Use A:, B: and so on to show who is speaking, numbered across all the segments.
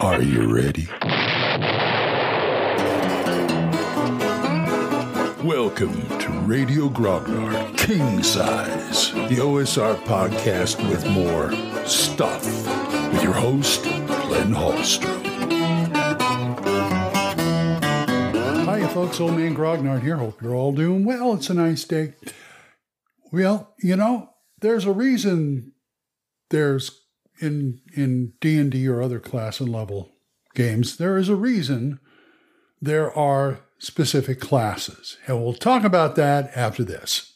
A: Are you ready? Welcome to Radio Grognard King Size, the OSR podcast with more stuff, with your host, Glenn Hallstrom.
B: Hi, folks. Old man Grognard here. Hope you're all doing well. It's a nice day. Well, you know, there's a reason there's in in D&D or other class and level games, there is a reason there are specific classes. And we'll talk about that after this.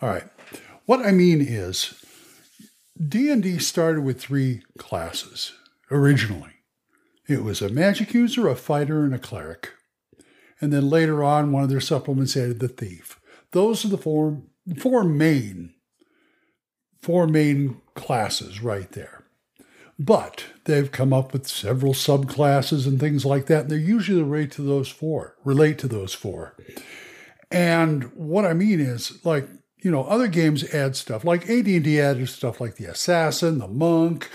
B: All right. What I mean is D&D started with three classes originally. It was a magic user, a fighter, and a cleric. And then later on, one of their supplements added the thief. Those are the four, four main, four main classes right there. But they've come up with several subclasses and things like that. And they're usually relate to those four, relate to those four. And what I mean is, like, you know, other games add stuff like AD&D added stuff like the assassin, the monk,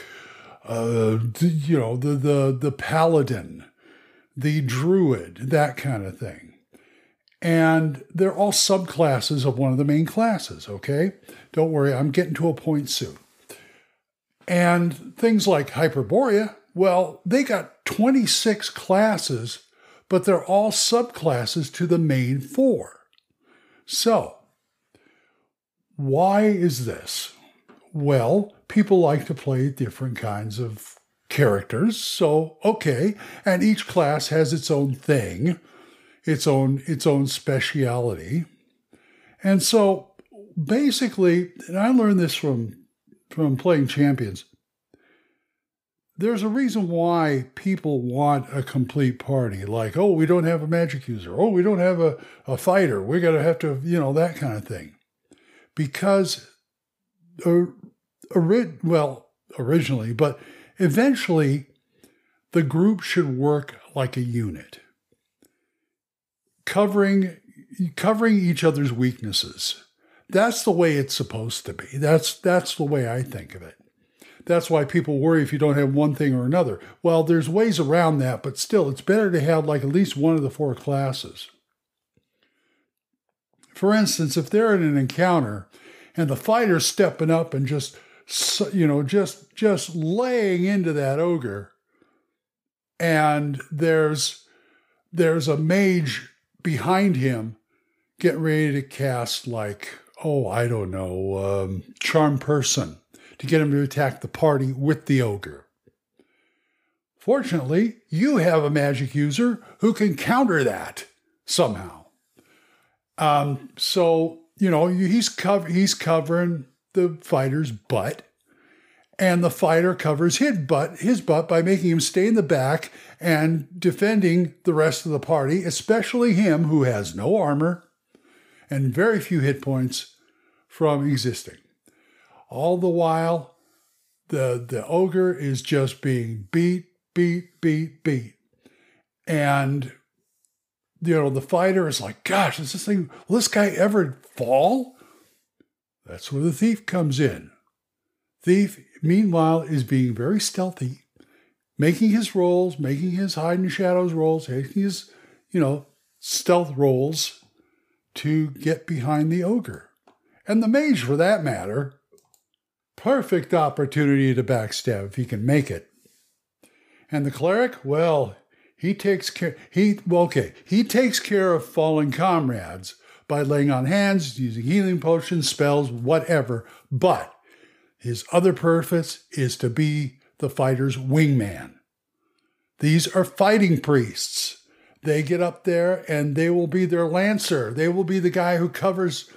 B: uh, you know, the the the paladin, the druid, that kind of thing. And they're all subclasses of one of the main classes, okay? Don't worry, I'm getting to a point soon. And things like Hyperborea, well, they got 26 classes, but they're all subclasses to the main four. So, why is this? Well, people like to play different kinds of characters, so okay, and each class has its own thing, its own its own speciality. And so basically, and I learned this from from playing champions. There's a reason why people want a complete party. Like, oh, we don't have a magic user. Oh, we don't have a, a fighter. We're going to have to, you know, that kind of thing because, ori- well, originally, but eventually, the group should work like a unit, covering covering each other's weaknesses. That's the way it's supposed to be. That's that's the way I think of it. That's why people worry if you don't have one thing or another. Well, there's ways around that, but still, it's better to have like at least one of the four classes. For instance, if they're in an encounter and the fighter's stepping up and just you know just just laying into that ogre and there's there's a mage behind him getting ready to cast like oh i don't know um, charm person to get him to attack the party with the ogre. Fortunately you have a magic user who can counter that somehow um, so you know he's cover he's covering the fighter's butt and the fighter covers his butt his butt by making him stay in the back and defending the rest of the party especially him who has no armor and very few hit points from existing. All the while the the ogre is just being beat beat beat beat. And you know the fighter is like gosh is this thing will this guy ever fall? That's where the thief comes in. Thief meanwhile is being very stealthy making his rolls making his hide and shadows rolls making his you know stealth rolls to get behind the ogre. And the mage for that matter perfect opportunity to backstab if he can make it. And the cleric well he takes care he well, okay he takes care of fallen comrades by laying on hands using healing potions spells whatever but his other purpose is to be the fighter's wingman. These are fighting priests. They get up there and they will be their lancer. They will be the guy who covers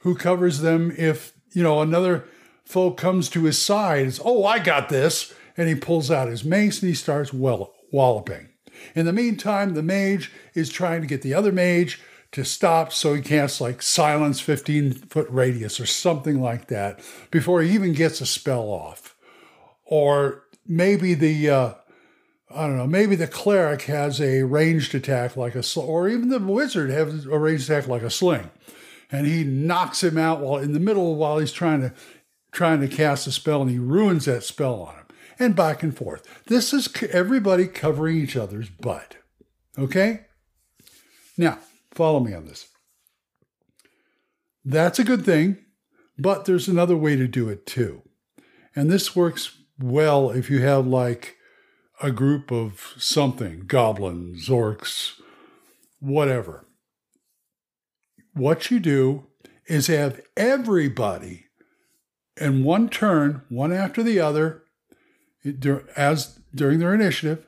B: who covers them if you know another foe comes to his side it's oh i got this and he pulls out his mace and he starts well, walloping. In the meantime, the mage is trying to get the other mage to stop so he casts like silence 15 foot radius or something like that before he even gets a spell off. Or maybe the uh, I don't know, maybe the cleric has a ranged attack like a or even the wizard has a ranged attack like a sling, and he knocks him out while in the middle while he's trying to trying to cast a spell, and he ruins that spell on him, and back and forth. This is everybody covering each other's butt. Okay, now follow me on this. That's a good thing, but there's another way to do it too, and this works well if you have like a group of something goblins, orcs, whatever. What you do is have everybody in one turn, one after the other, as during their initiative,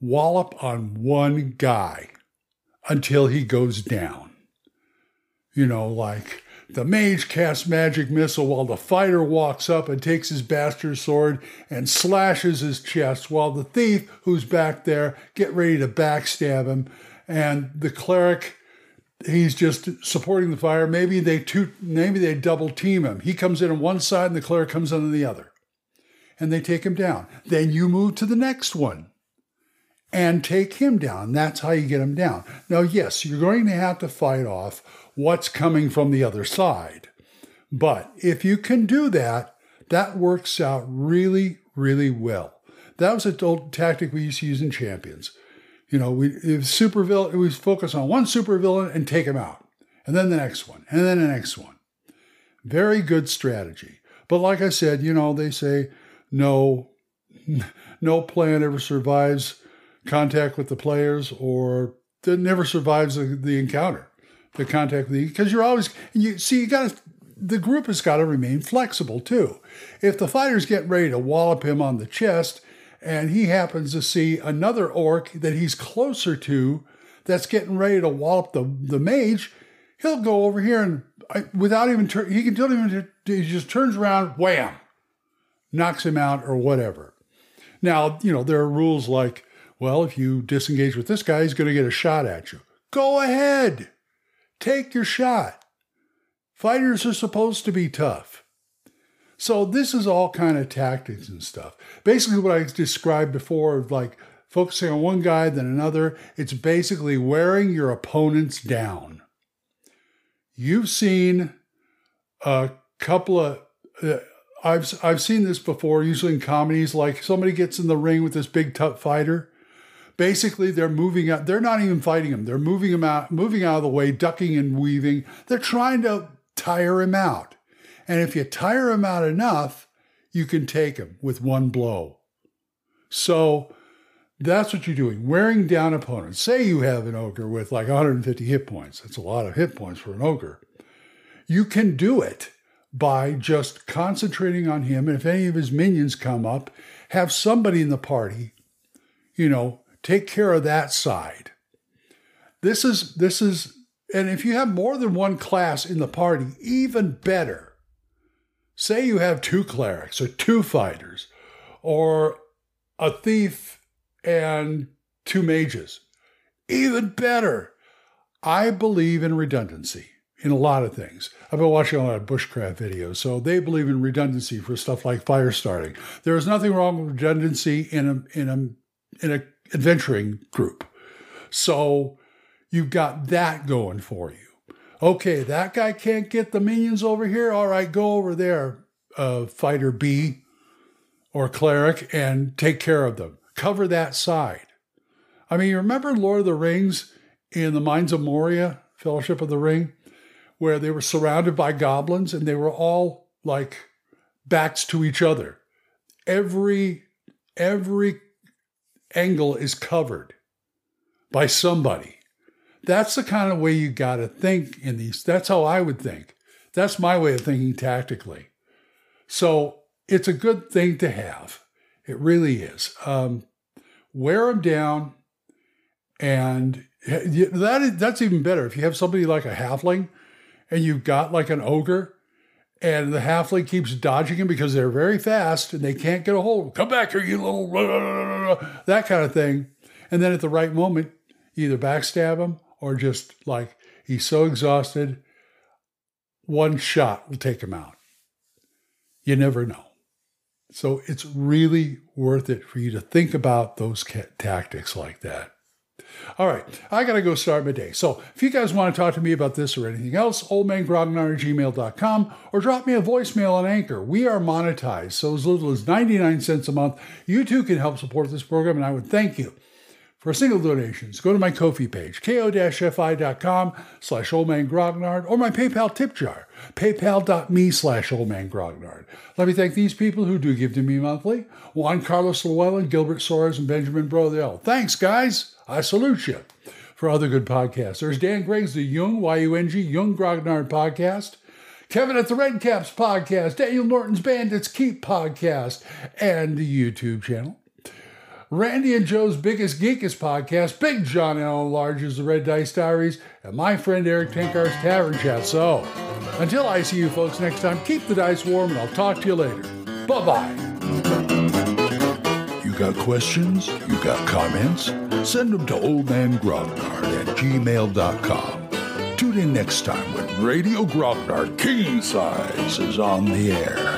B: wallop on one guy until he goes down. You know, like the mage casts magic missile while the fighter walks up and takes his bastard sword and slashes his chest while the thief who's back there get ready to backstab him. And the cleric he's just supporting the fire. Maybe they two maybe they double team him. He comes in on one side and the cleric comes in on the other and they take him down then you move to the next one and take him down that's how you get him down now yes you're going to have to fight off what's coming from the other side. But if you can do that, that works out really, really well. That was an old tactic we used to use in Champions. You know, we if super villain, we focus on one supervillain and take him out, and then the next one, and then the next one. Very good strategy. But like I said, you know, they say no, no plan ever survives contact with the players, or that never survives the, the encounter the contact because you're always and you see you got to the group has got to remain flexible too. If the fighter's getting ready to wallop him on the chest and he happens to see another orc that he's closer to that's getting ready to wallop the, the mage, he'll go over here and without even turn, he can tell him he just turns around, wham, knocks him out or whatever. Now, you know, there are rules like, well, if you disengage with this guy, he's going to get a shot at you. Go ahead. Take your shot. Fighters are supposed to be tough. So this is all kind of tactics and stuff. Basically, what I described before of like focusing on one guy then another, it's basically wearing your opponents down. You've seen a couple of uh, I've I've seen this before, usually in comedies. Like somebody gets in the ring with this big tough fighter, Basically, they're moving out. They're not even fighting him. They're moving him out, moving out of the way, ducking and weaving. They're trying to tire him out. And if you tire him out enough, you can take him with one blow. So that's what you're doing, wearing down opponents. Say you have an ogre with like 150 hit points. That's a lot of hit points for an ogre. You can do it by just concentrating on him. And if any of his minions come up, have somebody in the party, you know, take care of that side. This is this is and if you have more than one class in the party, even better. Say you have two clerics or two fighters or a thief and two mages. Even better. I believe in redundancy in a lot of things. I've been watching a lot of bushcraft videos, so they believe in redundancy for stuff like fire starting. There is nothing wrong with redundancy in a in a in a adventuring group. So you've got that going for you. Okay, that guy can't get the minions over here. All right, go over there, uh, fighter B or cleric, and take care of them. Cover that side. I mean, you remember Lord of the Rings in the Mines of Moria, Fellowship of the Ring, where they were surrounded by goblins and they were all like backs to each other. Every every angle is covered by somebody. That's the kind of way you got to think in these. That's how I would think. That's my way of thinking tactically. So it's a good thing to have. It really is. Um, wear them down, and that is, that's even better. If you have somebody like a halfling, and you've got like an ogre, and the halfling keeps dodging him because they're very fast and they can't get a hold. Come back here, you little that kind of thing. And then at the right moment, either backstab him or just like he's so exhausted, one shot will take him out. You never know. So it's really worth it for you to think about those tactics like that. All right, I got to go start my day. So if you guys want to talk to me about this or anything else, oldmangrognard at gmail.com or drop me a voicemail on Anchor. We are monetized, so as little as 99 cents a month, you too can help support this program, and I would thank you. For single donations, go to my Ko-fi page, ko-fi.com slash oldmangrognard, or my PayPal tip jar, paypal.me slash oldmangrognard. Let me thank these people who do give to me monthly, Juan Carlos Llewellyn, Gilbert Soares, and Benjamin Brodell. Thanks, guys. I salute you. For other good podcasts, there's Dan Gregg's The Yung, Y-U-N-G, Yung Grognard podcast, Kevin at the Red Caps podcast, Daniel Norton's Bandits Keep podcast, and the YouTube channel. Randy and Joe's Biggest Geekest podcast, Big John Allen Large's The Red Dice Diaries, and my friend Erik Tenkar's Tavern Chat. So, until I see you folks next time, keep the dice warm and I'll talk to you later. Bye bye.
A: You got questions? You got comments? Send them to oldmangrognard at gmail.com. Tune in next time when Radio Grognard King Size is on the air.